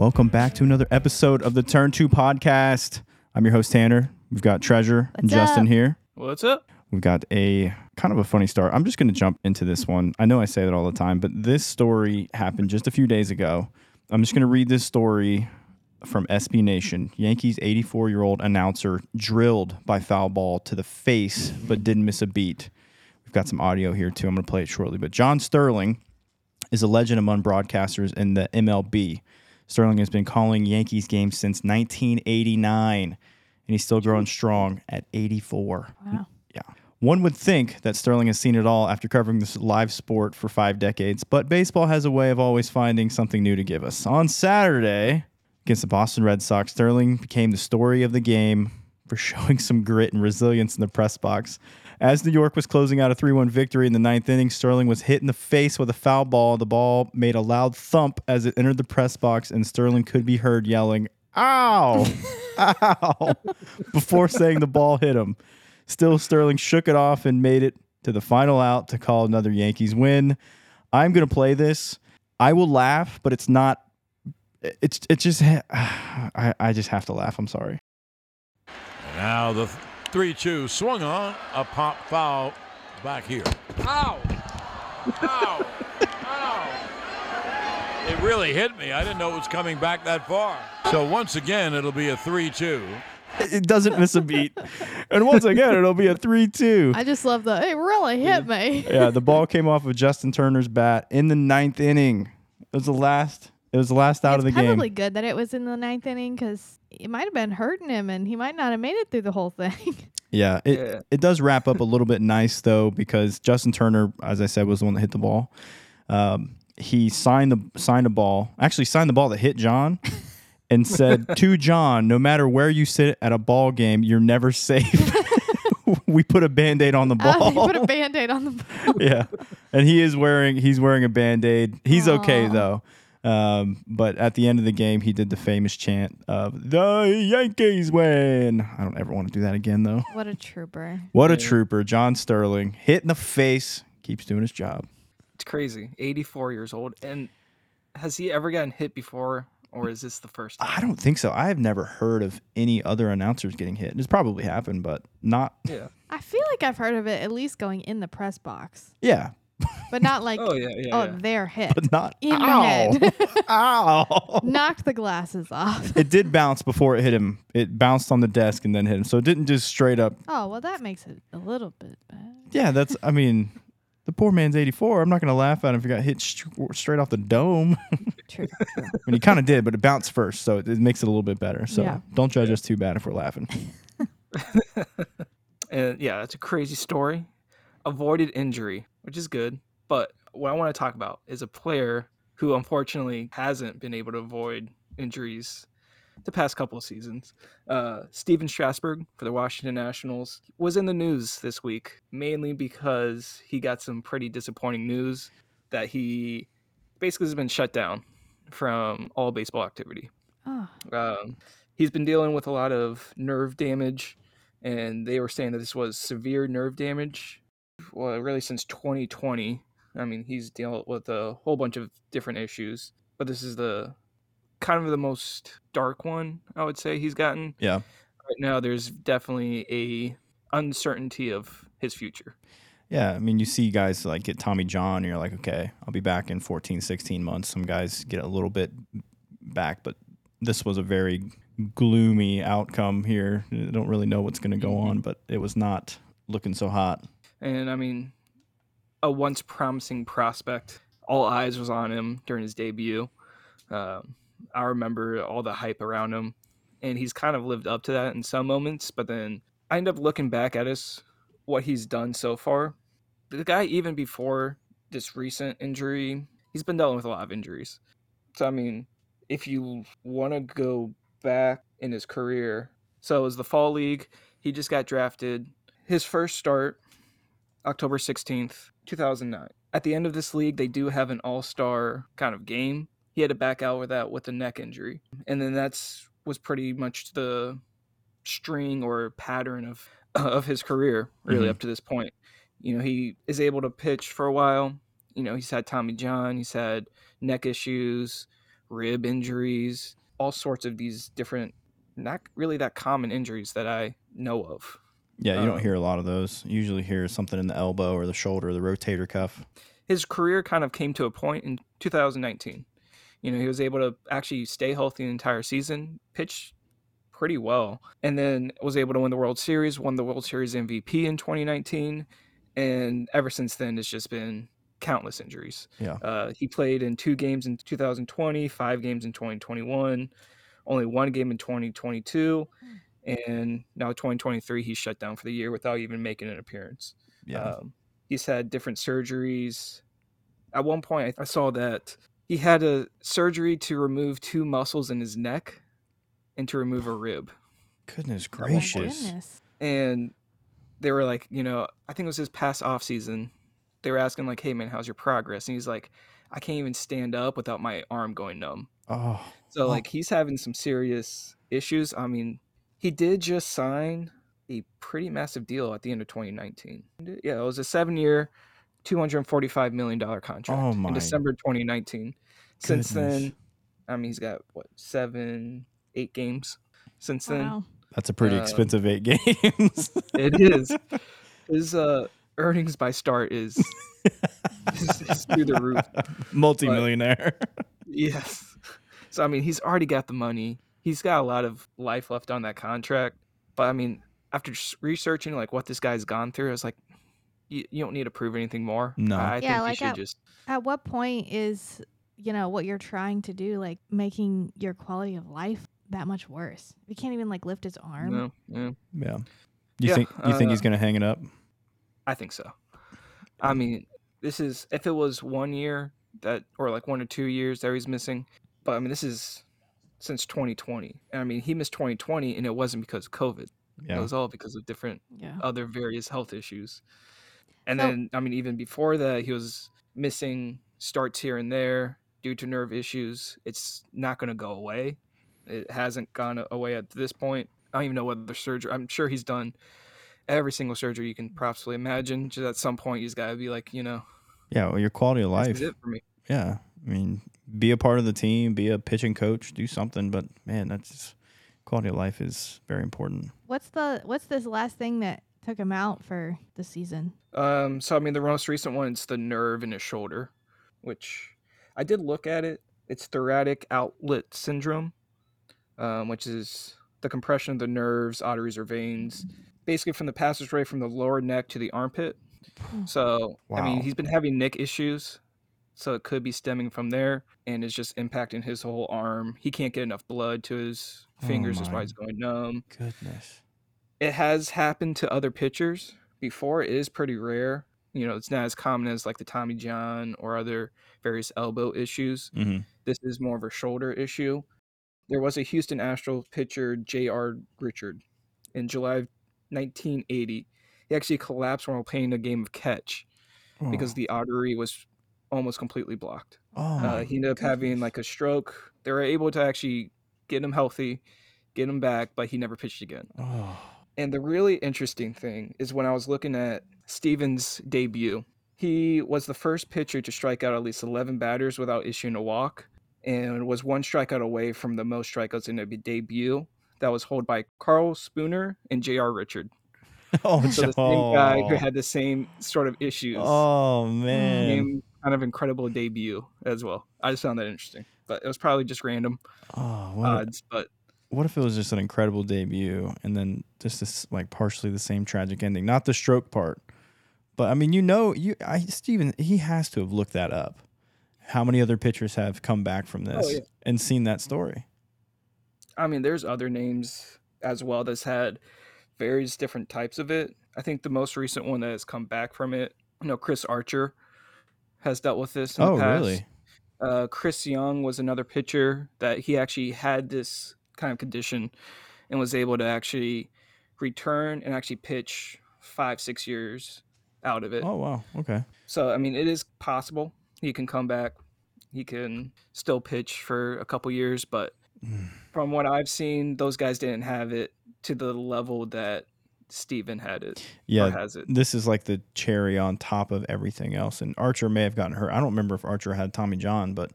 Welcome back to another episode of the Turn 2 podcast. I'm your host, Tanner. We've got Treasure and What's Justin up? here. What's up? We've got a kind of a funny start. I'm just going to jump into this one. I know I say that all the time, but this story happened just a few days ago. I'm just going to read this story from SB Nation. Yankees 84 year old announcer drilled by foul ball to the face, but didn't miss a beat. We've got some audio here too. I'm going to play it shortly. But John Sterling is a legend among broadcasters in the MLB. Sterling has been calling Yankees games since 1989, and he's still growing strong at 84. Wow. Yeah. One would think that Sterling has seen it all after covering this live sport for five decades, but baseball has a way of always finding something new to give us. On Saturday, against the Boston Red Sox, Sterling became the story of the game for showing some grit and resilience in the press box. As New York was closing out a 3 1 victory in the ninth inning, Sterling was hit in the face with a foul ball. The ball made a loud thump as it entered the press box, and Sterling could be heard yelling, Ow! Ow! before saying the ball hit him. Still, Sterling shook it off and made it to the final out to call another Yankees win. I'm going to play this. I will laugh, but it's not. It's it just I, I just have to laugh. I'm sorry. Now the 3 2 swung on, a pop foul back here. Ow! Ow! Ow! It really hit me. I didn't know it was coming back that far. So once again, it'll be a 3 2. It doesn't miss a beat. And once again, it'll be a 3 2. I just love the. It really hit me. Yeah, the ball came off of Justin Turner's bat in the ninth inning. It was the last. It was the last out it's of the game. It's probably good that it was in the ninth inning because it might have been hurting him and he might not have made it through the whole thing. Yeah, it Yeah. it does wrap up a little bit nice though because Justin Turner, as I said, was the one that hit the ball. Um, he signed the signed a ball. Actually, signed the ball that hit John, and said to John, "No matter where you sit at a ball game, you're never safe." we put a band-aid on the Uh, ball. he put a band aid on the ball. yeah, and he is wearing he's wearing a band-aid. He's okay though. Um, but at the end of the game, he did the famous chant of "The Yankees win." I don't ever want to do that again though. What a trooper. What a trooper, John Sterling, hit in the face, keeps doing his job. It's crazy. 84 years old. And has he ever gotten hit before, or is this the first time? I don't think so. I have never heard of any other announcers getting hit. It's probably happened, but not. Yeah. I feel like I've heard of it at least going in the press box, Yeah, but not like, Oh, yeah, yeah. oh, yeah. they're hit. but not. In the Ow. head. Ow! Knocked the glasses off. It did bounce before it hit him. It bounced on the desk and then hit him. So it didn't just straight up. Oh, well, that makes it a little bit bad. Yeah, that's. I mean, the poor man's 84. I'm not gonna laugh at him if he got hit sh- straight off the dome. True. true. I mean, he kind of did, but it bounced first, so it, it makes it a little bit better. So Yeah. don't judge us too bad if we're laughing. And yeah, that's a crazy story. Avoided injury, which is good. But what I want to talk about is a player who unfortunately hasn't been able to avoid injuries the past couple of seasons. Uh, Stephen Strasburg for the Washington Nationals was in the news this week, mainly because he got some pretty disappointing news that he basically has been shut down from all baseball activity. Oh, Um, he's been dealing with a lot of nerve damage, and they were saying that this was severe nerve damage. Well, really since 2020. I mean, he's dealt with a whole bunch of different issues, but this is the kind of the most dark one I would say he's gotten. Yeah. Right now, there's definitely a uncertainty of his future. Yeah, I mean, you see guys like get Tommy John, and you're like, okay, I'll be back in 14, 16 months. Some guys get a little bit back, but this was a very gloomy outcome here. I don't really know what's going to go on, mm-hmm. but it was not looking so hot. And I mean, a once promising prospect. All eyes was on him during his debut. Um, I remember all the hype around him, and he's kind of lived up to that in some moments. But then I end up looking back at us, what he's done so far. The guy, even before this recent injury, he's been dealing with a lot of injuries. So I mean, if you want to go back in his career, so it was the fall league. He just got drafted. His first start October 16th, 2009. At the end of this league, they do have an all-star kind of game. He had to back out with that with a neck injury. And then that's was pretty much the string or pattern of of his career really Mhm. up to this point. You know, he is able to pitch for a while. You know, he's had Tommy John, he's had neck issues, rib injuries, all sorts of these different, not really that common injuries that I know of. Yeah, you don't Um, hear a lot of those. You usually hear something in the elbow or the shoulder, or the rotator cuff. His career kind of came to a point in 2019. You know, he was able to actually stay healthy the entire season, pitch pretty well, and then was able to win the World Series, won the World Series MVP in 2019, and ever since then it's just been countless injuries. Yeah. Uh, he played in two games in 2020, five games in 2021, only one game in 2022, and now 2023 he's shut down for the year without even making an appearance. Yeah. Um, he's had different surgeries. At one point, I I saw that he had a surgery to remove two muscles in his neck and to remove a rib. Goodness Oh gracious. goodness. And they were like, you know, I think it was his past off season. They were asking like, "Hey man, how's your progress?" And he's like, "I can't even stand up without my arm going numb." Oh, So Oh. like he's having some serious issues. I mean, he did just sign a pretty massive deal at the end of 2019. Yeah, it was a seven-year, 245 million dollar contract Oh in December 2019. Since then, I mean, he's got what seven, eight games since then. Wow. that's a pretty Um, expensive eight games. It is. His uh, earnings by start is, is, is through the roof. Multi-millionaire. Yes. So I mean, he's already got the money. He's got a lot of life left on that contract. But I mean, after just researching like what this guy's gone through, I was like, you, you don't need to prove anything more. No. I, I Yeah, think you like should at- just. At what point is, you know, what you're trying to do, like making your quality of life that much worse? You can't even like lift his arm. No, yeah, yeah. You Yeah, think you think he's uh, gonna hang it up? I think so. I mean, this is if it was one year that, or like one or two years that he's missing, but I mean, this is since 2020. And I mean, he missed 2020, and it wasn't because of COVID. It was all because of different Yeah. other various health issues. And So- then, I mean, even before that, he was missing starts here and there due to nerve issues. It's not going to go away. It hasn't gone away at this point. I don't even know whether the surgery, I'm sure he's done every single surgery you can possibly imagine. Just at some point, he's got to be like, you know, Yeah. Well, your quality of life. is it for me. Yeah. I mean, be a part of the team, be a pitching coach, do something. But man, that's quality of life is very important. What's the what's this last thing that took him out for the season? Um, so I mean, the most recent one is the nerve in his shoulder, which I did look at it. It's thoracic outlet syndrome, um, which is the compression of the nerves, arteries, or veins, basically from the passageway from the lower neck to the armpit. Hmm. So I mean, he's been having neck issues, so it could be stemming from there, and it's just impacting his whole arm. He can't get enough blood to his Oh fingers, that's my why he's going numb Goodness. it has happened to other pitchers before. It is pretty rare. You know, it's not as common as like the Tommy John or other various elbow issues. hmm This is more of a shoulder issue. There was a Houston Astros pitcher, J.R. Richard, in July of 1980. He actually collapsed while playing a game of catch because the artery was almost completely blocked. oh, Uh, he ended up having like a stroke. They were able to actually get him healthy, get him back, but he never pitched again. oh, And the really interesting thing is when I was looking at Stephen's debut, he was the first pitcher to strike out at least 11 batters without issuing a walk and was one strikeout away from the most strikeouts in a debut that was held by Karl Spooner and J.R. Richard. oh, So the same guy who had the same sort of issues. Oh man. Kind of incredible debut as well. I just found that interesting. But it was probably just random Oh, what, if- odds. But what if it was just an incredible debut and then just this like partially the same tragic ending? Not the stroke part, but I mean, you know, you I Stephen, he has to have looked that up. How many other pitchers have come back from oh, this Oh, yeah. and seen that story? I mean, there's other names as well that's had various different types of it. I think the most recent one that has come back from it, you know, Chris Archer has dealt with this in Oh, the past. really? Uh, Chris Young was another pitcher that he actually had this kind of condition and was able to actually return and actually pitch five, six years out of it. Oh, wow. Okay. So I mean, it is possible he can come back. He can still pitch for a couple years, but Mm. from what I've seen, those guys didn't have it to the level that Stephen had it or Yeah, has it. this is like the cherry on top of everything else. And Archer may have gotten hurt. I don't remember if Archer had Tommy John, but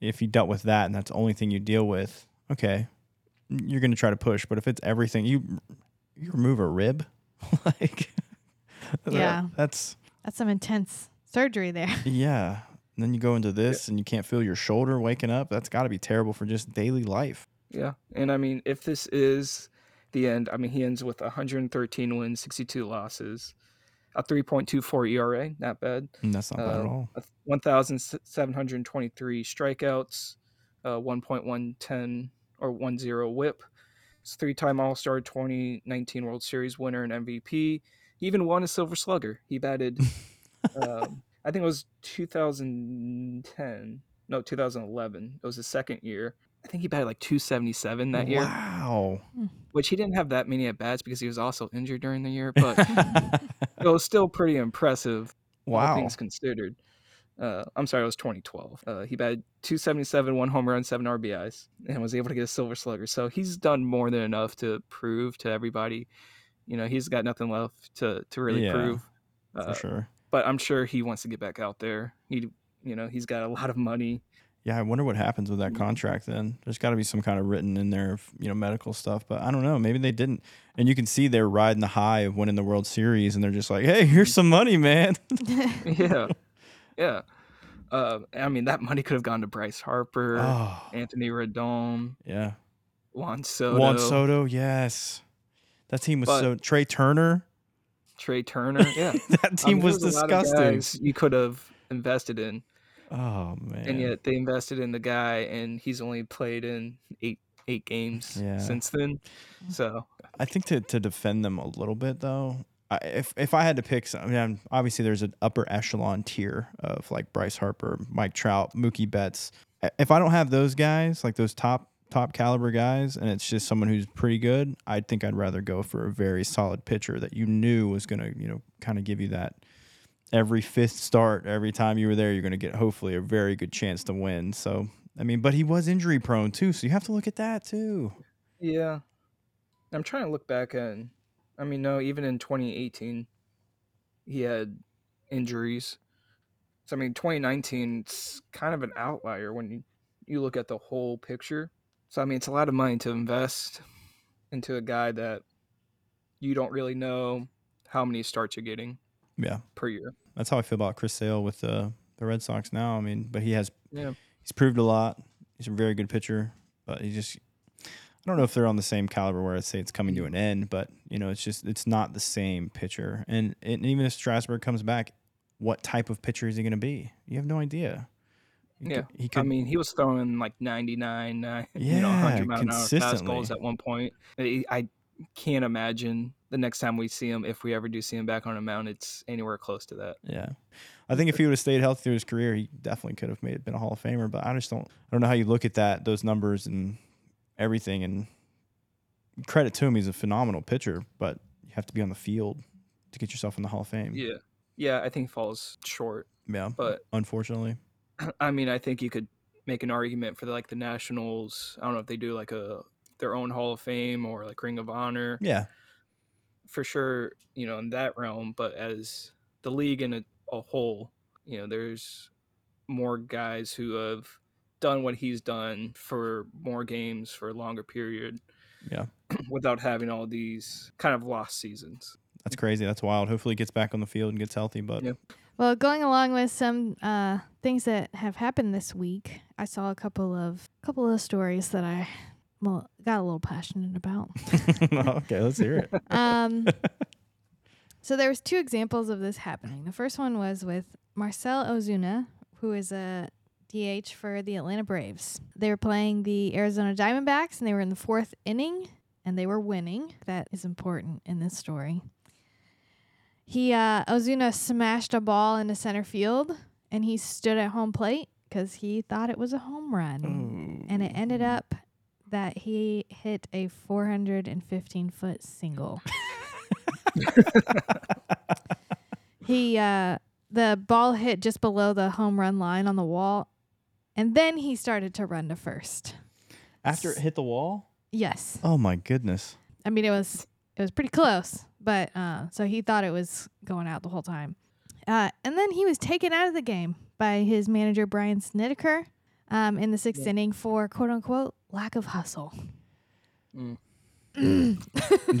if you dealt with that and that's the only thing you deal with, okay, you're going to try to push. But if it's everything, you you remove a rib, like that- Yeah. that's That's some intense surgery there. yeah. And then you go into this and you can't feel your shoulder waking up. That's got to be terrible for just daily life. Yeah, and I mean, if this is the end, I mean, he ends with 113 wins, 62 losses, a 3.24 ERA, not bad. And that's not bad at Uh, all. 1,723 strikeouts, uh, 1.110 or 10 WHIP. He's three-time All-Star, 2019 World Series winner and MVP. He even won a Silver Slugger. He batted, um, I think it was 2010, no, 2011. It was his second year. I think he batted like 277 that year, Wow. Which he didn't have that many at bats because he was also injured during the year, but it was still pretty impressive wow. things considered. Uh, I'm sorry, it was 2012. Uh, he batted 277, one home run, seven RBIs, and was able to get a Silver Slugger. So he's done more than enough to prove to everybody. You know, he's got nothing left to to really Yeah, prove. For Uh, sure. But I'm sure he wants to get back out there. He, you know, he's got a lot of money. Yeah, I wonder what happens with that Mm. contract then. There's got to be some kind of written in there, of, you know, medical stuff, but I don't know. Maybe they didn't. And you can see they're riding the high of winning the World Series, and they're just like, "Hey, here's some money, man." yeah, yeah. Uh, I mean, that money could have gone to Bryce Harper, oh, Anthony Rendon, yeah. Juan Soto, Juan Soto, yes. That team was But- so. Trea Turner, Trea Turner. Yeah, that I team mean, was there's a lot of disgusting. You could have invested in. Oh man. and yet they invested in the guy and he's only played in eight eight games Yeah. since then so I think to, to defend them a little bit though, I, if if I had to pick, some, I mean, obviously there's an upper echelon tier of like Bryce Harper, Mike Trout, Mookie Betts. If I don't have those guys, like those top top caliber guys, and it's just someone who's pretty good, I think I'd rather go for a very solid pitcher that you knew was gonna, you know, kind of give you that every fifth start, every time you were there, you're gonna get hopefully a very good chance to win. So I mean, but he was injury prone too, so you have to look at that too. yeah i'm trying to look back at i mean no even in 2018 he had injuries so i mean 2019 it's kind of an outlier when you, you look at the whole picture so i mean it's a lot of money to invest into a guy that you don't really know how many starts you're getting Yeah. per year That's how I feel about Chris Sale with the the Red Sox now. I mean, but he has yeah he's proved a lot. He's a very good pitcher, but he just I don't know if they're on the same caliber where I'd say it's coming to an end, but you know, it's just it's not the same pitcher. And, and even if Strasburg comes back, what type of pitcher is he going to be? You have no idea. He Yeah, could, he could I mean, he was throwing like 99, uh, you know, Yeah, 100 mile an hour at one point. I can't imagine the next time we see him, if we ever do see him back on a mound, it's anywhere close to that. Yeah. I think if he would have stayed healthy through his career, he definitely could have made been a Hall of Famer. But I just don't I don't know how you look at that, those numbers and everything and credit to him, he's a phenomenal pitcher, but you have to be on the field to get yourself in the Hall of Fame. Yeah, yeah, I think falls short. Yeah. But unfortunately. I mean, I think you could make an argument for like the Nationals. I don't know if they do like a their own Hall of Fame or like Ring of Honor. Yeah. For sure, you know, in that realm, but as the league in a, a whole, you know, there's more guys who have done what he's done for more games for a longer period Yeah. without having all these kind of lost seasons. That's crazy. That's wild. Hopefully he gets back on the field and gets healthy. But Yeah. Well, going along with some uh, things that have happened this week, I saw a couple of couple of stories that I well got a little passionate about. okay, let's hear it. Um, so there was two examples of this happening. The first one was with Marcell Ozuna, who is a DH for the Atlanta Braves. They were playing the Arizona Diamondbacks, and they were in the fourth inning, and they were winning. That is important in this story. He uh, Ozuna smashed a ball into center field, and he stood at home plate because he thought it was a home run and it ended up that he hit a 415 foot single. he uh the ball hit just below the home run line on the wall and then he started to run to first. After it hit the wall? Yes. Oh my goodness. I mean it was it was pretty close, but uh so he thought it was going out the whole time. Uh and then he was taken out of the game by his manager Brian Snitker. um, in the sixth inning for quote unquote lack of hustle. Is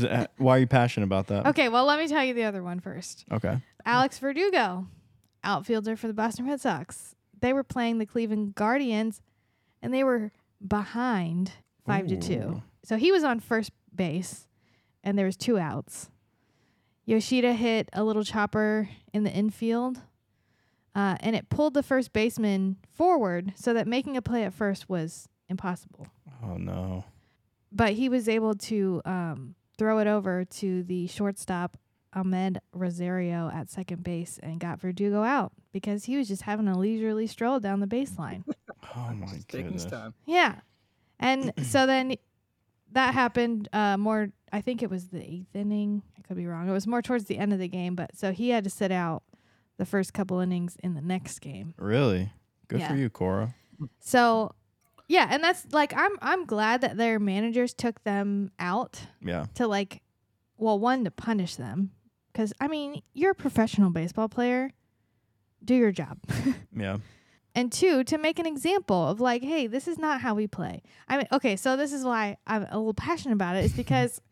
that- Why are you passionate about that? Okay, well, let me tell you the other one first. Okay. Alex Verdugo, outfielder for the Boston Red Sox. They were playing the Cleveland Guardians and they were behind 5 to 2. So he was on first base and there was two outs. Yoshida hit a little chopper in the infield. Uh, and it pulled the first baseman forward so that making a play at first was impossible. Oh no. But he was able to um, throw it over to the shortstop Amed Rosario at second base and got Verdugo out because he was just having a leisurely stroll down the baseline. Oh my Just taking his goodness. time. yeah. And so then that happened uh, more, I think it was the eighth inning. I could be wrong. It was more towards the end of the game. But so he had to sit out the first couple innings in the next game. Really? Good Yeah. for you, Cora. So yeah. And that's like, I'm, I'm glad that their managers took them out Yeah. to like well one to punish them because i mean you're a professional baseball player do your job Yeah. and two to make an example of like hey this is not how we play i mean okay so this is why i'm a little passionate about it is because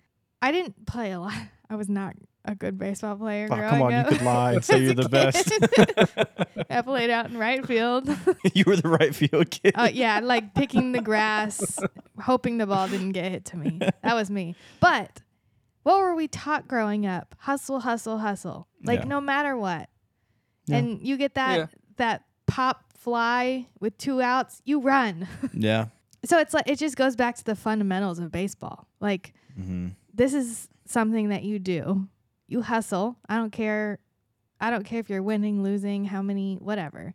i didn't play a lot i was not a good baseball player Oh, growing come on, up. you could lie and say you're a the best. kid. i played out in right field you were the right field kid. uh, yeah, like picking the grass, hoping the ball didn't get hit to me. That was me. But what were we taught growing up? Hustle, hustle, hustle. Like Yeah. no matter what. Yeah. And you get that Yeah. that pop fly with two outs, you run. yeah. so it's like it just goes back to the fundamentals of baseball. Like hmm this is something that you do. You hustle. I don't care. I don't care if you're winning, losing, how many, whatever.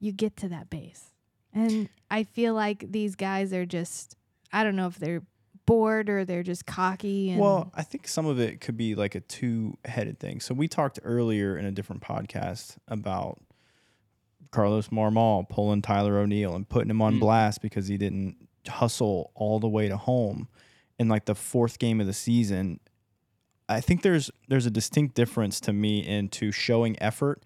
You get to that base. And I feel like these guys are just, I don't know if they're bored or they're just cocky. And Well, I think some of it could be like a two headed thing. So we talked earlier in a different podcast about Carlos Marmol pulling Tyler O'Neill and putting him on Mm. blast because he didn't hustle all the way to home in like the fourth game of the season. I think there's there's a distinct difference to me into showing effort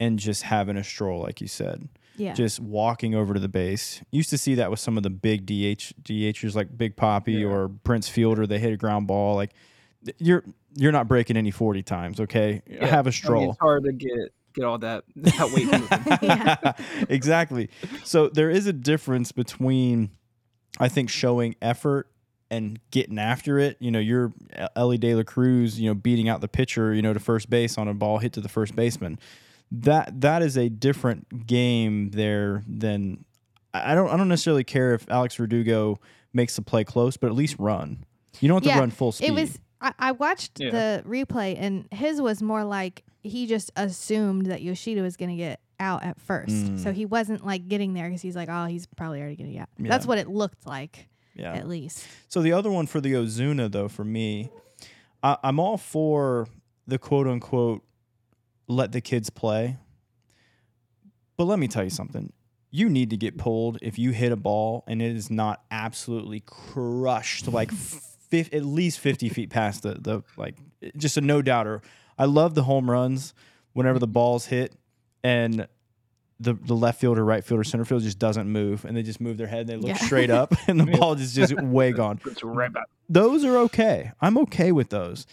and just having a stroll, like you said yeah. just walking over to the base. Used to see that with some of the big DH DHers like Big Papi Yeah. or Prince Fielder. They hit a ground ball. Like you're you're not breaking any forty times. Okay, Yeah. have a I mean, stroll. it's hard to get get all that that weight moving. Yeah. exactly. So there is a difference between, I think, showing effort and getting after it. You know, you're E- Elly De La Cruz, you know, beating out the pitcher, you know, to first base on a ball hit to the first baseman. That that is a different game there than I I don't I don't necessarily care if Alex Verdugo makes the play close, but at least run. You don't have Yeah, to run full speed. It was, I, I watched Yeah. the replay and his was more like he just assumed that Yoshida was going to get out at first. Mm. So he wasn't like getting there because he's like, oh, he's probably already getting out. That's what it looked like, yeah. at least. So the other one for the Ozuna, though, for me, I, I'm all for the quote unquote let the kids play. But let me tell you something. You need to get pulled if you hit a ball and it is not absolutely crushed like fif- at least 50 feet past the, the like just a no doubter. I love the home runs whenever the balls hit and the, the left fielder, right fielder, center field just doesn't move and they just move their head and they look Yeah. straight up and the ball is just way gone It's right back. those are okay. I'm okay with those.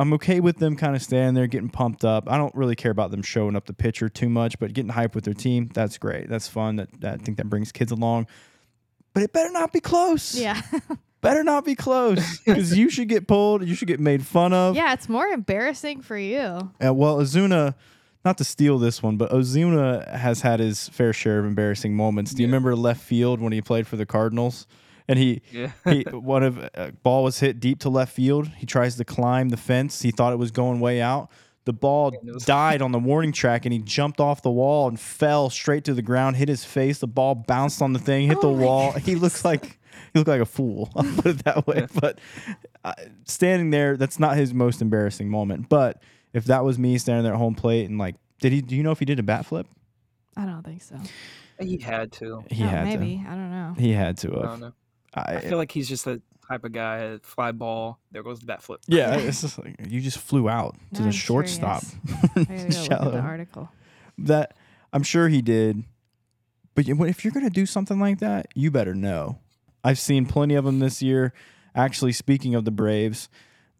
I'm okay with them kind of standing there getting pumped up. I don't really care about them showing up the pitcher too much, but getting hype with their team, that's great. That's fun. That, that I think that brings kids along. But it better not be close. Yeah. Better not be close because you should get pulled. You should get made fun of. yeah, it's more embarrassing for you. And well, Ozuna, not to steal this one, but Ozuna has had his fair share of embarrassing moments. Do you Yeah. remember left field when he played for the Cardinals? And he Yeah. he one of a ball was hit deep to left field. He tries to climb the fence. He thought it was going way out. The ball And it was- died on the warning track, and he jumped off the wall and fell straight to the ground. Hit his face. The ball bounced on the thing, hit the Oh my wall. He looks like he looked like a fool. I'll put it that way. But uh, standing there, that's not his most embarrassing moment. But if that was me standing there at home plate and like, did he? Do you know if he did a bat flip? I don't think so. He had to. He oh, had maybe. I don't know. He had to. I don't know. I, I feel like he's just the type of guy. Fly ball. There goes the bat flip. yeah, it's just like you just flew out to No, the I'm shortstop. is. I gotta go the article. that I'm sure he did, But if you're going to do something like that, you better know. I've seen plenty of them this year. Actually, speaking of the Braves,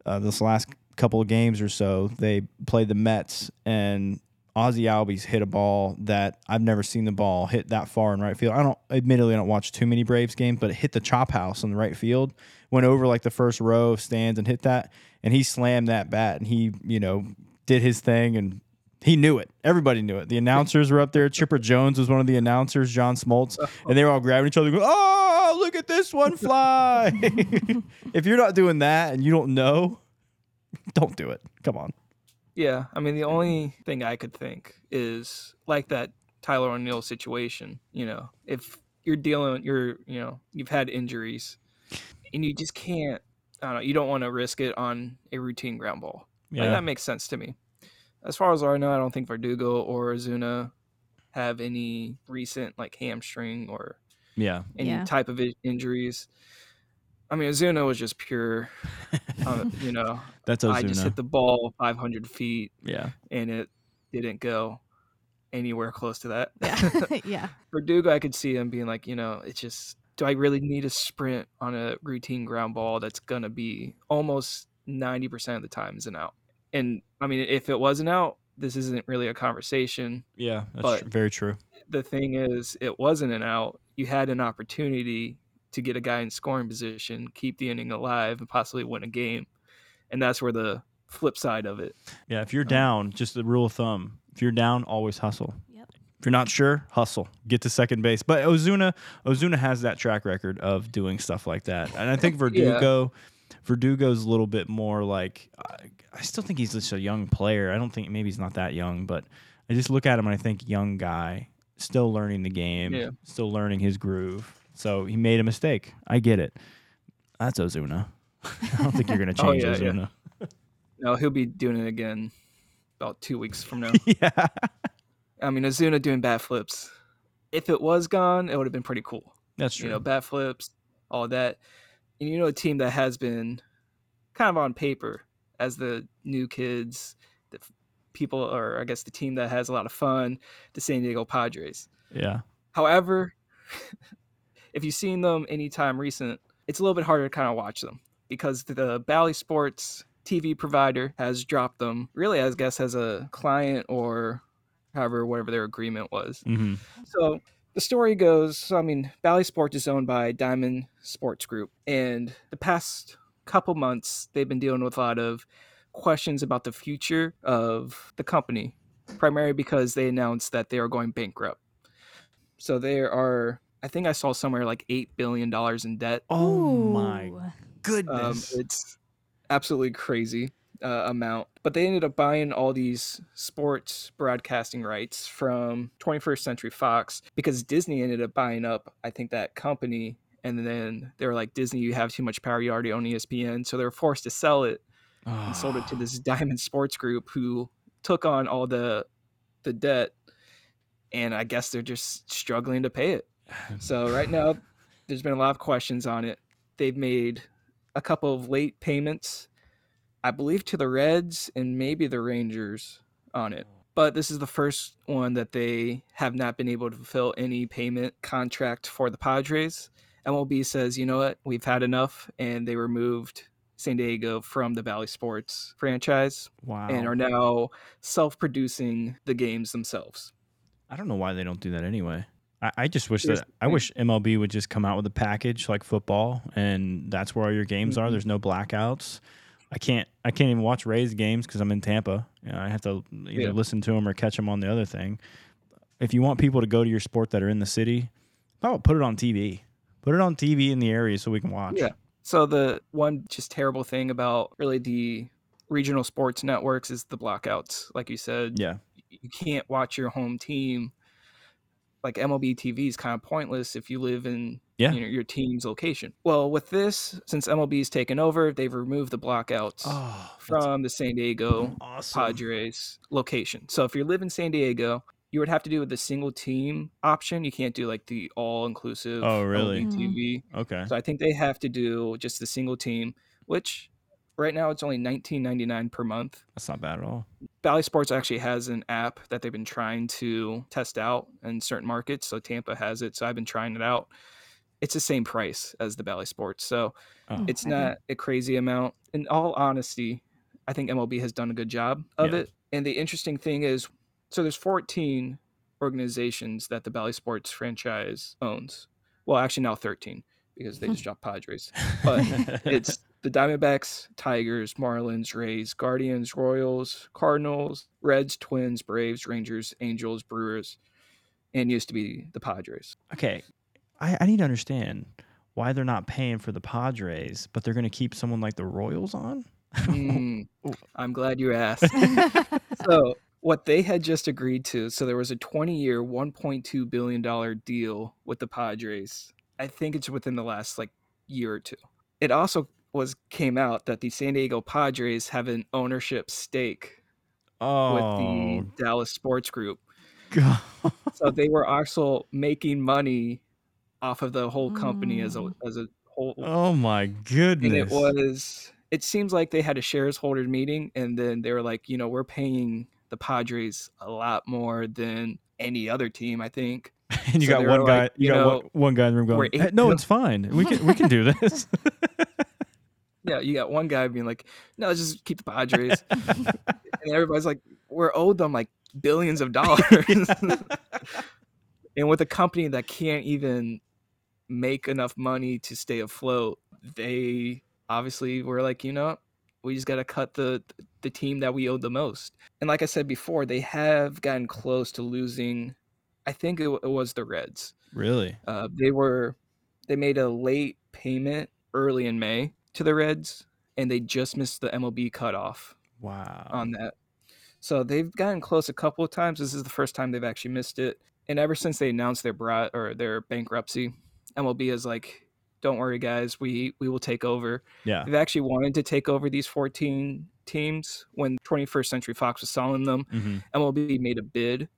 uh, this last couple of games or so, they played the Mets, and Ozzie Albies hit a ball that I've never seen the ball hit that far in right field. I don't, admittedly, I don't watch too many Braves games, but it hit the chop house in the right field, went over like the first row of stands and hit that, and he slammed that bat, and he, you know, did his thing and he knew it. Everybody knew it. The announcers were up there. Chipper Jones was one of the announcers, John Smoltz, and they were all grabbing each other, going, "Oh, look at this one fly!" if you're not doing that and you don't know, don't do it. Come on. Yeah, I mean the only thing I could think is like that Tyler O'Neill situation. You know, if you're dealing, you're you know, you've had injuries, and you just can't. I don't know. You don't want to risk it on a routine ground ball. Like, that makes sense to me. As far as I know, I don't think Verdugo or Ozuna have any recent like hamstring or yeah. any Yeah. type of injuries. I mean, Ozuna was just pure, uh, you know. That's I just hit the ball 500 feet yeah. and it didn't go anywhere close to that. Yeah. yeah. Verdugo, I could see him being like, you know, it's just, do I really need a sprint on a routine ground ball that's going to be almost 90% of the time is an out? And I mean, if it was an out, this isn't really a conversation. Yeah. That's But- tr- very true. The thing is, it wasn't an out. You had an opportunity to get a guy in scoring position, keep the inning alive, and possibly win a game. And that's where the flip side of it. Yeah. If you're um, down, just the rule of thumb, if you're down, always hustle. Yep. If you're not sure, hustle. Get to second base. But Ozuna, Ozuna has that track record of doing stuff like that, and I think Verdugo, Verdugo's a little bit more like. I, I still think he's just a young player. I don't think maybe he's not that young, but I just look at him and I think young guy, still learning the game, Yeah. still learning his groove. So he made a mistake. I get it. That's Ozuna. I don't think you're gonna Oh, change yeah, yeah. Ozuna. No, he'll be doing it again about two weeks from now. yeah. I mean, Ozuna doing bat flips. If it was gone, it would have been pretty cool. That's true. You know, bat flips, all that. And you know, a team that has been kind of on paper as the new kids, the people, or I guess the team that has a lot of fun, the San Diego Padres. yeah. However, if you've seen them anytime recent, it's a little bit harder to kind of watch them because the Bally Sports TV provider has dropped them really, I guess, as a client or however, whatever their agreement was. hmm So the story goes so, I mean, Bally Sports is owned by Diamond Sports Group. And the past couple months, they've been dealing with a lot of questions about the future of the company, primarily because they announced that they are going bankrupt. So there are, I think I saw somewhere like $8 billion in debt. Oh my Ooh. Um, goodness. it's absolutely crazy uh, amount. But they ended up buying all these sports broadcasting rights from 21st Century Fox because Disney ended up buying up, I think, that company. And then they were like, Disney, you have too much power. You already own ESPN. So they were forced to sell it and sold it to this Diamond Sports Group who took on all the the debt. And I guess they're just struggling to pay it. So right now, there's been a lot of questions on it. They've made a couple of late payments, I believe, to the Reds and maybe the Rangers on it. But this is the first one that they have not been able to fulfill any payment contract for the Padres. MLB says, you know what, we've had enough, and they removed San Diego from the Bally Sports franchise wow. and are now self-producing the games themselves. I don't know why they don't do that anyway. I, I just wish that I wish MLB would just come out with a package like football, and that's where all your games are. Mhm. There's no blackouts. I can't I can't even watch Rays games because I'm in Tampa. You know, I have to either Yeah. listen to them or catch them on the other thing. If you want people to go to your sport that are in the city, about put it on TV? Put it on TV in the area so we can watch. Yeah. So the one just terrible thing about really the regional sports networks is the blackouts. Like you said, Yeah. you can't watch your home team. Like MLB TV is kind of pointless if you live in Yeah. you know, your team's location. Well, with this, since MLB's taken over, they've removed the blockouts Oh, from the San Diego awesome. Padres location. So if you live in San Diego, you would have to do with the single team option. You can't do like the all inclusive Oh, really? MLB. Mm-hmm. TV. Okay. So I think they have to do just the single team, which Right now, it's only nineteen ninety nine per month. That's not bad at all. Bally Sports actually has an app that they've been trying to test out in certain markets. So Tampa has it. So I've been trying it out. It's the same price as the Bally Sports. So Oh. Hmm, it's Okay. not a crazy amount. In all honesty, I think MLB has done a good job of Yeah. it. And the interesting thing is so there's 14 organizations that the Bally Sports franchise owns. Well, actually now 13 because they just dropped Padres. But it's the Diamondbacks, Tigers, Marlins, Rays, Guardians, Royals, Cardinals, Reds, Twins, Braves, Rangers, Angels, Brewers, and used to be the Padres. okay, I, I need to understand why they're not paying for the Padres, but they're going to keep someone like the Royals on. Mm, I'm glad you asked. so what they had just agreed to so there was a 20 year 1.2 billion dollar deal with the padres i think it's within the last like year or two it also was came out that the san diego padres have an ownership stake Oh, with the dallas sports group God. so they were also making money off of the whole company as a Mm. as a whole Oh my and goodness. it was it seems like they had a shareholders meeting and then they were like you know we're paying the padres a lot more than any other team i think and you so got one guy. like, you you got one, know, one guy in the room going, eight "Hey, "No, it's fine. We can we can do this." yeah you got one guy being like no let's just keep the padres. And everybody's like we're owed them like billions of dollars. And with a company that can't even make enough money to stay afloat they obviously were like you know we just got to cut the the team that we owed the most. And like i said before they have gotten close to losing i think it, w- it was the reds. Really? uh, they were they made a late payment early in may to the reds and they just missed the mlb cutoff Wow. on that. So they've gotten close a couple of times. This is the first time they've actually missed it. And ever since they announced their bra- or their bankruptcy, MLB is like, "Don't worry, guys. We we will take over." yeah. They've actually wanted to take over these 14 teams when 21st Century Fox was selling them. hmm MLB made a bid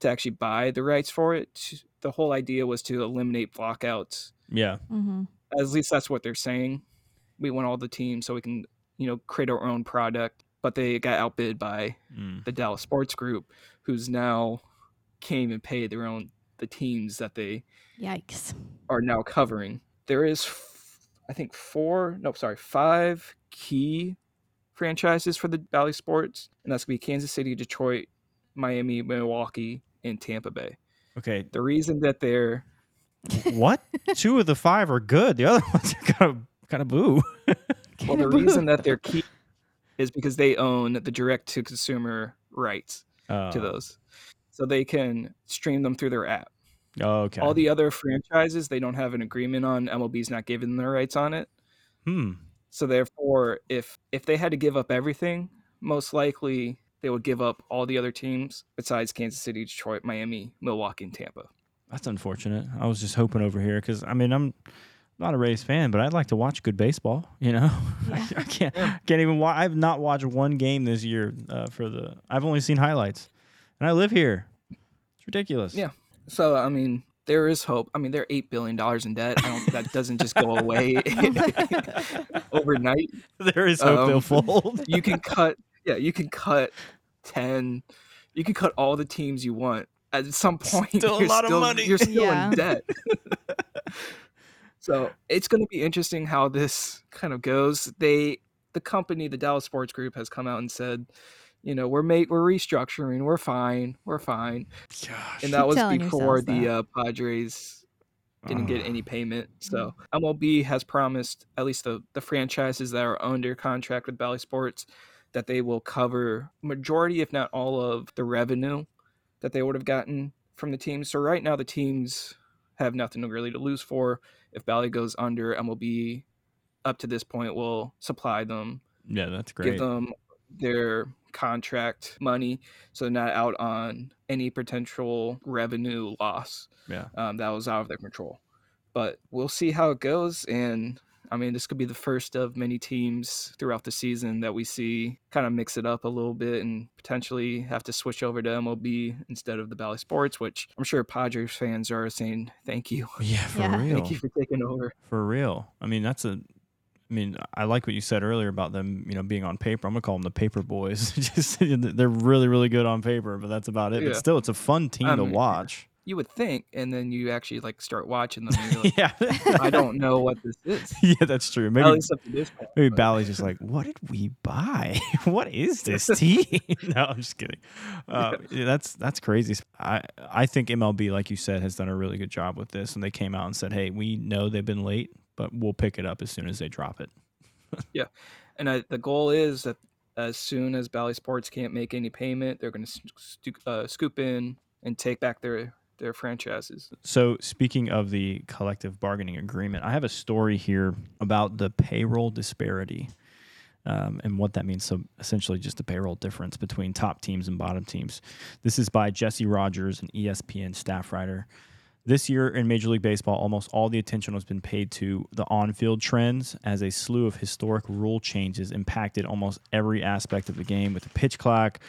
to actually buy the rights for it. The whole idea was to eliminate blockouts. Yeah. hmm At least that's what they're saying. We want all the teams so we can, you know, create our own product. But they got outbid by Mm. the Dallas Sports Group, who's now came and paid their own the teams that they Yikes. are now covering. There is, f- I think, four, no, sorry, five key franchises for the Bally Sports, and that's gonna be Kansas City, Detroit, Miami, Milwaukee, and Tampa Bay. Okay. The reason that they're What? Two of the five are good. The other ones are kind of kind of boo. well, the reason that they're key is because they own the direct to consumer rights Uh, to those, so they can stream them through their app. Oh, okay. All the other franchises, they don't have an agreement on. MLB's not giving them the rights on it. hmm. So therefore, if if they had to give up everything, most likely they would give up all the other teams besides Kansas City, Detroit, Miami, Milwaukee, and Tampa. That's unfortunate. I was just hoping over here because I mean I'm not a Rays fan, but I'd like to watch good baseball. You know, Yeah. I can't can't even. Wa- I've not watched one game this year uh, for the. I've only seen highlights, and I live here. It's ridiculous. Yeah. So I mean, there is hope. I mean, they're eight billion dollars in debt. I don't, that doesn't just go away overnight. there is hope they'll Um, fold. You can cut. Yeah, you can cut ten. You can cut all the teams you want. At some point, Still a you're lot of money. You're still Yeah. in debt. so it's going to be interesting how this kind of goes. They, the company, the Dallas Sports Group, has come out and said, you know, we're we're restructuring, we're fine, we're fine, Gosh. and that was before the uh, Padres didn't get any payment. So MLB has promised at least the the franchises that are under contract with Bally Sports that they will cover majority, if not all, of the revenue that they would have gotten from the teams. So right now the teams have nothing really to lose for. If Bally goes under, MLB up to this point will supply them, Yeah, that's great. give them their contract money, so they're not out on any potential revenue loss yeah. um, that was out of their control. But we'll see how it goes. And I mean, this could be the first of many teams throughout the season that we see kind of mix it up a little bit and potentially have to switch over to MLB instead of the Bally Sports, which I'm sure Padres fans are saying thank you. Yeah, for Yeah. real. Thank you for taking over. For real. I mean, that's a I mean, I like what you said earlier about them, you know, being on paper. I'm gonna call them the paper boys. Just they're really, really good on paper, but that's about it. Yeah. But still, it's a fun team to Um, watch. You would think, and then you actually like start watching them. And you're like, yeah, I don't know what this is. yeah, that's true. Maybe least up to this point. maybe but- Bally's just like, what did we buy? what is this team? no, I'm just kidding. Uh, yeah, that's that's crazy. I I think MLB, like you said, has done a really good job with this, and they came out and said, hey, we know they've been late, but we'll pick it up as soon as they drop it. Yeah, and I, the goal is that as soon as Bally Sports can't make any payment, they're going to uh, scoop in and take back their their franchises. So, speaking of the collective bargaining agreement, I have a story here about the payroll disparity um, and what that means. So, essentially, just the payroll difference between top teams and bottom teams. This is by Jesse Rogers, an ESPN staff writer. This year in Major League Baseball, almost all the attention has been paid to the on field trends as a slew of historic rule changes impacted almost every aspect of the game with the pitch clock.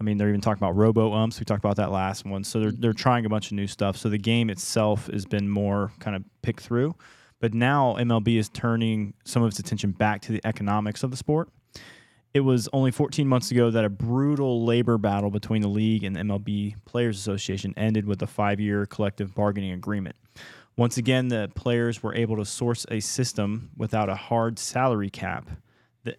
I mean, they're even talking about robo umps. We talked about that last one. So they're, they're trying a bunch of new stuff. So the game itself has been more kind of picked through. But now MLB is turning some of its attention back to the economics of the sport. It was only 14 months ago that a brutal labor battle between the league and the MLB Players Association ended with a five year collective bargaining agreement. Once again, the players were able to source a system without a hard salary cap,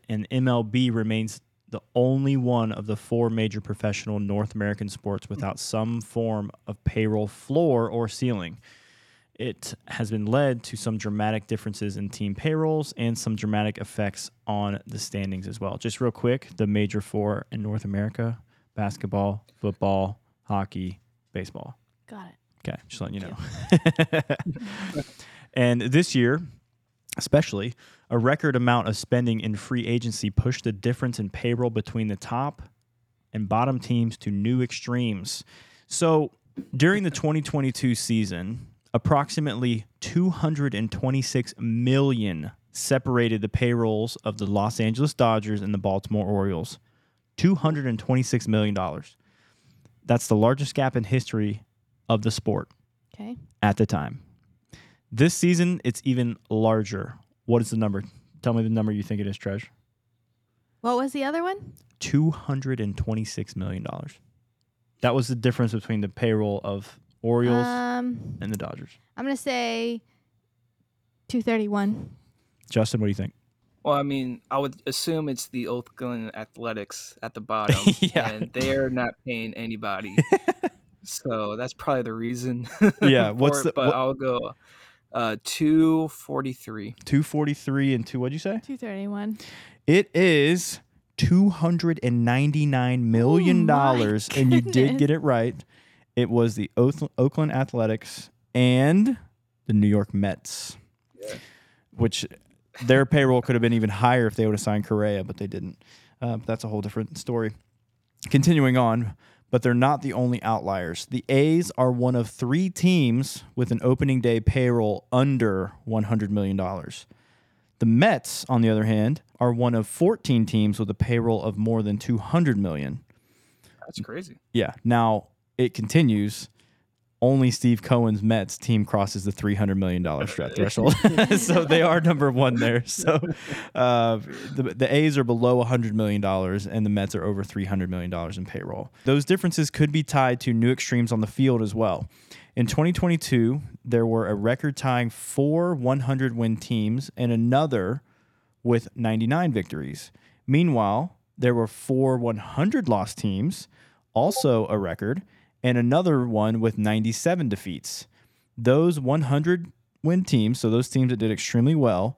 and MLB remains the only one of the four major professional North American sports without some form of payroll floor or ceiling. It has been led to some dramatic differences in team payrolls and some dramatic effects on the standings as well. Just real quick, the major four in North America basketball, football, hockey, baseball. Got it. Okay, just letting you know. and this year, especially, a record amount of spending in free agency pushed the difference in payroll between the top and bottom teams to new extremes. So, during the 2022 season, approximately 226 million separated the payrolls of the Los Angeles Dodgers and the Baltimore Orioles. 226 million dollars. That's the largest gap in history of the sport Okay. at the time. This season, it's even larger. What is the number? Tell me the number you think it is, Treasure. What was the other one? $226 million. That was the difference between the payroll of Orioles Um, and the Dodgers. I'm gonna say 231. Justin, what do you think? Well, I mean, I would assume it's the Oakland Athletics at the bottom, Yeah. and they're not paying anybody. so that's probably the reason. Yeah, for what's it, the- But what- I'll go uh, two forty three. 243 and 2, what'd you say? 231. It is $299 million. Oh and you did goodness. get it right. It was the Oakland Athletics and the New York Mets, Yeah. which their payroll could have been even higher if they would have signed Correa, but they didn't. Uh, that's a whole different story. Continuing on, but they're not the only outliers. The A's are one of three teams with an opening day payroll under $100 million. The Mets, on the other hand, are one of 14 teams with a payroll of more than 200 million. That's crazy. Yeah. Now it continues. Only Steve Cohen's Mets team crosses the three hundred million dollar stretch threshold, so they are number one there. So uh, the the A's are below hundred million dollars, and the Mets are over three hundred million dollars in payroll. Those differences could be tied to new extremes on the field as well. In 2022, there were a record-tying four 100-win teams and another with 99 victories. Meanwhile, there were four 100 loss teams, also a record, and another one with 97 defeats. Those 100 win teams, so those teams that did extremely well,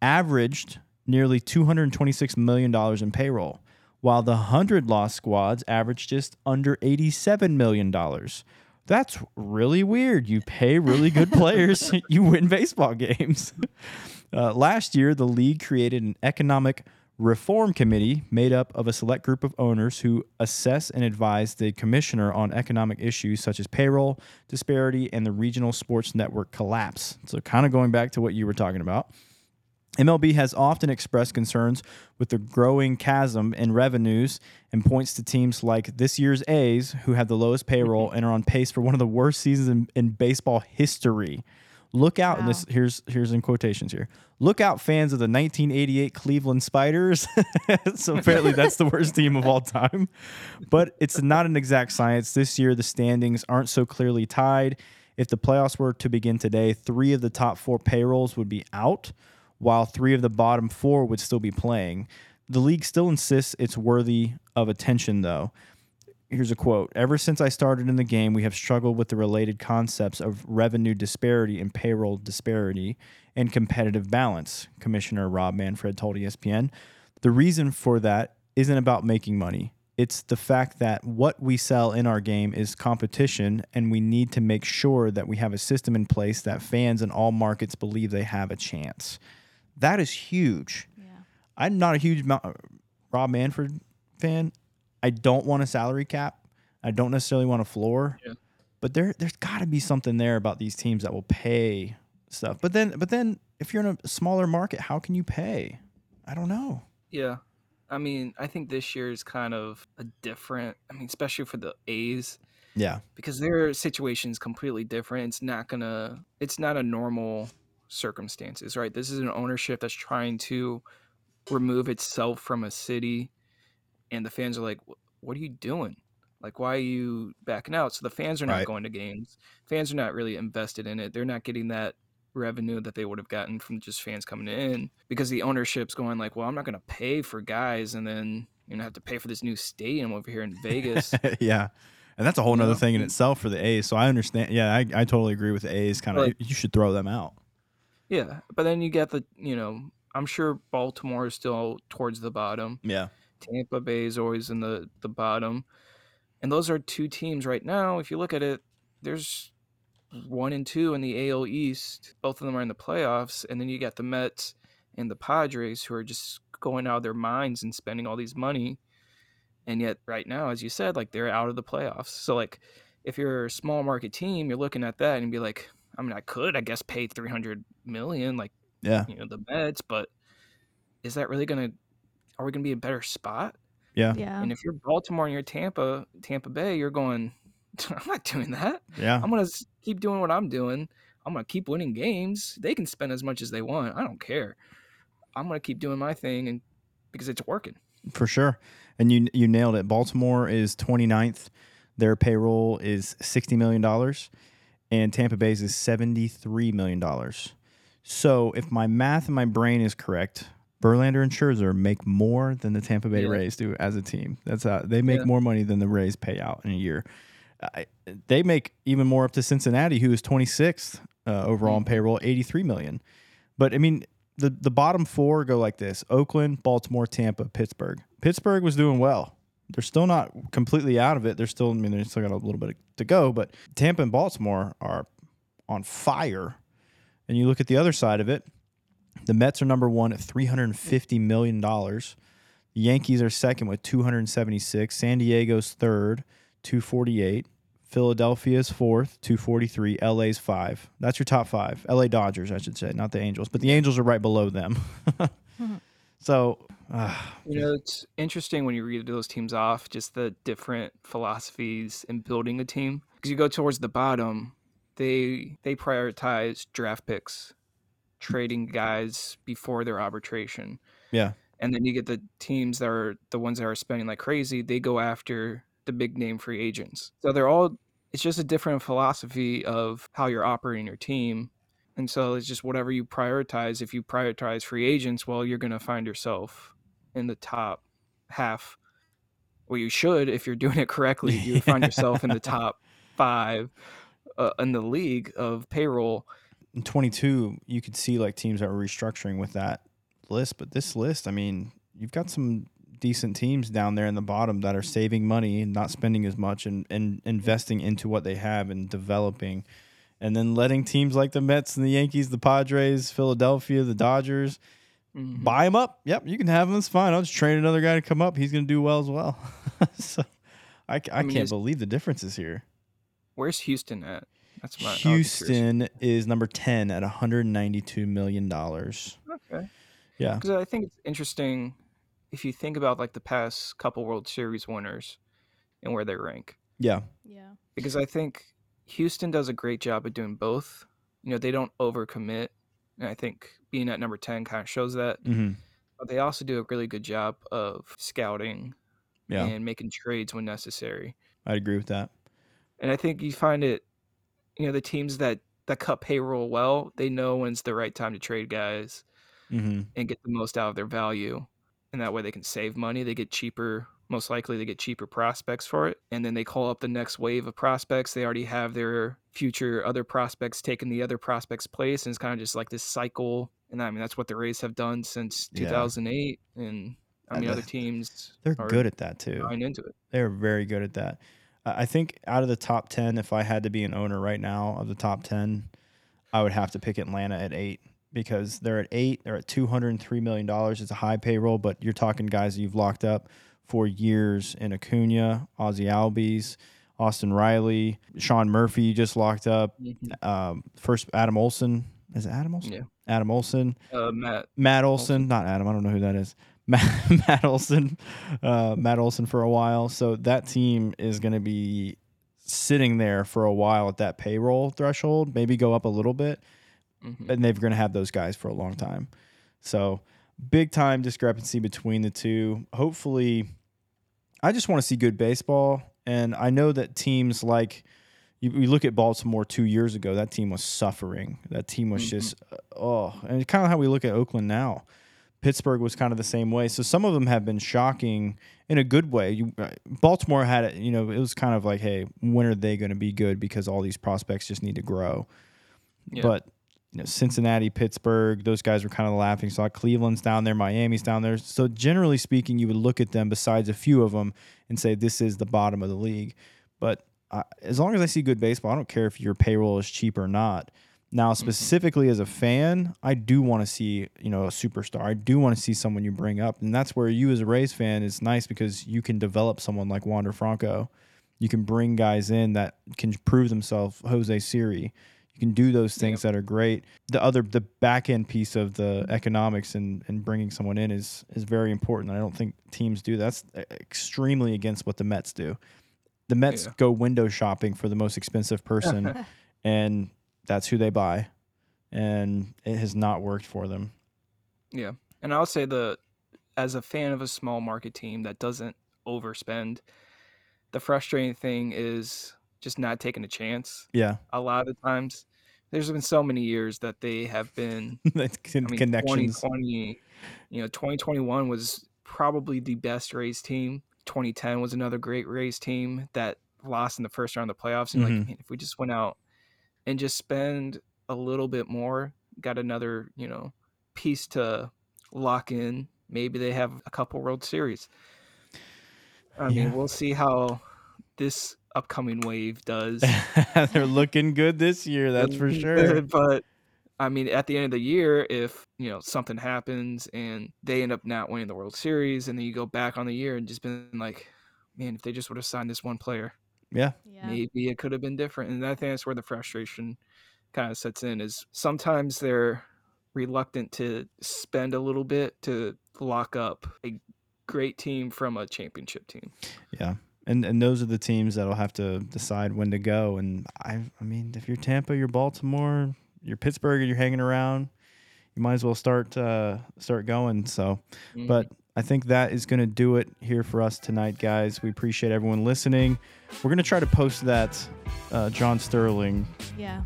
averaged nearly $226 million in payroll, while the 100 loss squads averaged just under $87 million. That's really weird. You pay really good players, you win baseball games. Uh, last year, the league created an economic reform committee made up of a select group of owners who assess and advise the commissioner on economic issues such as payroll, disparity, and the regional sports network collapse. So, kind of going back to what you were talking about. MLB has often expressed concerns with the growing chasm in revenues and points to teams like this year's A's, who have the lowest payroll mm-hmm. and are on pace for one of the worst seasons in, in baseball history. Look out, and Wow. this here's here's in quotations here. Look out, fans of the 1988 Cleveland Spiders. so apparently that's the worst team of all time. But it's not an exact science. This year the standings aren't so clearly tied. If the playoffs were to begin today, three of the top four payrolls would be out, while three of the bottom four would still be playing. The league still insists it's worthy of attention, though. Here's a quote Ever since I started in the game, we have struggled with the related concepts of revenue disparity and payroll disparity and competitive balance, Commissioner Rob Manfred told ESPN. The reason for that isn't about making money. It's the fact that what we sell in our game is competition, and we need to make sure that we have a system in place that fans in all markets believe they have a chance. That is huge. Yeah. I'm not a huge Rob Manfred fan. I don't want a salary cap. I don't necessarily want a floor. Yeah. But there there's got to be something there about these teams that will pay stuff. But then but then if you're in a smaller market, how can you pay? I don't know. Yeah. I mean, I think this year is kind of a different, I mean, especially for the A's, Yeah. because their situation is completely different. It's not going to, it's not a normal circumstances, right? This is an ownership that's trying to remove itself from a city. And the fans are like, what are you doing? Like, why are you backing out? So the fans are not Right. going to games. Fans are not really invested in it. They're not getting that revenue that they would have gotten from just fans coming in because the ownership's going like, well, I'm not going to pay for guys and then you know have to pay for this new stadium over here in Vegas. yeah. And that's a whole other thing in itself for the A's. So I understand. Yeah, I, I totally agree with the A's. Kind of, Like- you should throw them out. yeah, but then you get the you know I'm sure Baltimore is still towards the bottom. Yeah. Tampa Bay is always in the the bottom, and those are two teams right now. If you look at it, there's one and two in the AL East. Both of them are in the playoffs, and then you got the Mets and the Padres who are just going out of their minds and spending all these money, and yet right now, as you said, like they're out of the playoffs. So like, if you're a small market team, you're looking at that and be like, I mean, I could, I guess, pay three hundred million, like Yeah. you know the Mets, but is that really gonna? Are we gonna be a better spot? Yeah. Yeah. And if you're Baltimore and you're Tampa, Tampa Bay, you're going. I'm not doing that. Yeah. I'm gonna keep doing what I'm doing. I'm gonna keep winning games. They can spend as much as they want. I don't care. I'm gonna keep doing my thing, and because it's working. For sure. And you you nailed it. Baltimore is 29th. Their payroll is $60 million and Tampa Bay's is $73 million. So if my math in my brain is correct, Verlander and Scherzer make more than the Tampa Bay Yeah. Rays do as a team. That's how they make Yeah. more money than the Rays pay out in a year. I, they make even more up to Cincinnati, who is 26th uh, overall in payroll, 83 million. But I mean, the the bottom four go like this: Oakland, Baltimore, Tampa, Pittsburgh. Pittsburgh was doing well. They're still not completely out of it. They're still, I mean, they still got a little bit to go. But Tampa and Baltimore are on fire. And you look at the other side of it. The Mets are number one at three hundred and fifty million dollars. The Yankees are second with two hundred and seventy six. San Diego's third, two forty eight. Philadelphia's fourth, 243. LA's five. That's your top five. LA Dodgers, I should say, not the Angels. But the Angels are right below them. so, uh, You know, it's interesting when you read those teams off, just the different philosophies in building a team. Because you go towards the bottom, they they prioritize draft picks, trading guys before their arbitration. yeah, And then you get the teams that are the ones that are spending like crazy, they go after the big name free agents. So they're all it's just a different philosophy of how you're operating your team. And so it's just whatever you prioritize. If you prioritize free agents, well, you're going to find yourself in the top half. Well, you should if you're doing it correctly. You find yourself in the top five uh, in the league of payroll. In 22, you could see like teams that were restructuring with that list. But this list, I mean, you've got some decent teams down there in the bottom that are saving money and not spending as much and, and investing into what they have and developing. And then letting teams like the Mets and the Yankees, the Padres, Philadelphia, the Dodgers Mhm. buy them up. Yep, you can have them. It's fine. I'll just train another guy to come up. He's going to do well as well. so I, I I mean, can't believe the differences here. Where's Houston at? That's my I'll be curious. Houston is number 10 at $192 million. Okay. Yeah. because I think it's interesting if you think about like the past couple World Series winners and where they rank. Yeah. Yeah. Because I think Houston does a great job of doing both, you know, they don't overcommit. And I think being at number 10 kind of shows that. Mm-hmm. But they also do a really good job of scouting Yeah, and making trades when necessary. I'd agree with that. And I think you find it, you know, the teams that that cut payroll well, they know when's the right time to trade guys Mm-hmm. and get the most out of their value. And that way they can save money. They get cheaper, most likely they get cheaper prospects for it. And then they call up the next wave of prospects. They already have their future other prospects taking the other prospects' place. And it's kind of just like this cycle. And I mean, that's what the Rays have done since Yeah. 2008. And I And mean, the- other teams They're are good at that too. into it. They're very good at that. I think out of the top 10, if I had to be an owner right now of the top 10, I would have to pick Atlanta at eight because they're at eight. They're at $203 million. It's a high payroll, but you're talking guys that you've locked up for years in Acuna, Ozzie Albies, Austin Riley, Sean Murphy, you just locked up. Um, first, Adam Olson. Is it Adam Olson? Yeah. Adam Olson. Uh, Matt, Matt Olson, not Adam. I don't know who that is. Matt, Matt Olson, uh, Matt Olson for a while. So that team is going to be sitting there for a while at that payroll threshold. Maybe go up a little bit, mhm. and they're going to have those guys for a long time. So big time discrepancy between the two. Hopefully, I just want to see good baseball, and I know that teams like. You, you look at Baltimore two years ago. That team was suffering. That team was Mhm. just uh, oh, and kind of how we look at Oakland now. Pittsburgh was kind of the same way. So some of them have been shocking in a good way. You, uh, Baltimore had it, you know, it was kind of like, hey, when are they going to be good? Because all these prospects just need to grow. Yeah. But you know, Cincinnati, Pittsburgh, those guys were kind of laughing stock. Cleveland's down there, Miami's down there. So generally speaking, you would look at them besides a few of them and say this is the bottom of the league. But I, as long as I see good baseball, I don't care if your payroll is cheap or not. Now, specifically as a fan, I do want to see you know a superstar. I do want to see someone you bring up, and that's where you as a Rays fan is nice because you can develop someone like Wander Franco. You can bring guys in that can prove themselves. Jose Siri. You can do those things that are great. The other, the back end piece of the economics and, and bringing someone in is is very important. I don't think teams do. That's uh, extremely against what the Mets do. The Mets Yeah. go window shopping for the most expensive person, and that's who they buy, and it has not worked for them. Yeah. And I'll say the as a fan of a small market team that doesn't overspend, the frustrating thing is just not taking a chance. Yeah, A lot of the times there's been so many years that they have been That's I con- mean connections. 2020, you know, 2021 was probably the best Rays team. 2010 was another great Rays team that lost in the first round of the playoffs. And Mhm. like, if we just went out and just spend a little bit more, got another, you know, piece to lock in, maybe they have a couple World Series. I Yeah. mean, we'll see how this upcoming wave does. They're looking good this year, that's for mm-hmm. sure. but I mean, at the end of the year, if you know something happens and they end up not winning the World Series, and then you go back on the year and just been like, man, if they just would have signed this one player, Yeah, Yeah. maybe it could have been different. And I think that's where the frustration kind of sets in. Is sometimes they're reluctant to spend a little bit to lock up a great team from a championship team. yeah. And and those are the teams that'll have to decide when to go. And I I mean, if you're Tampa, you're Baltimore, you're Pittsburgh, and you're hanging around, you might as well start uh, start going. So. Mhm. But I think that is going to do it here for us tonight, guys. We appreciate everyone listening. We're going to try to post that uh, John Sterling Yeah.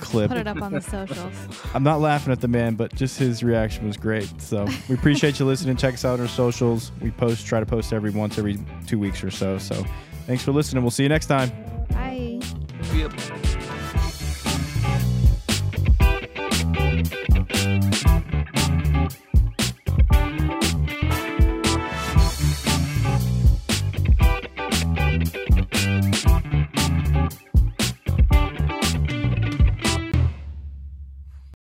clip. Put it up on the socials. I'm not laughing at the man, but just his reaction was great. So we appreciate you listening. Check us out on our socials. We post, try to post every once every two weeks or so. So thanks for listening. We'll see you next time. Bye. Yep.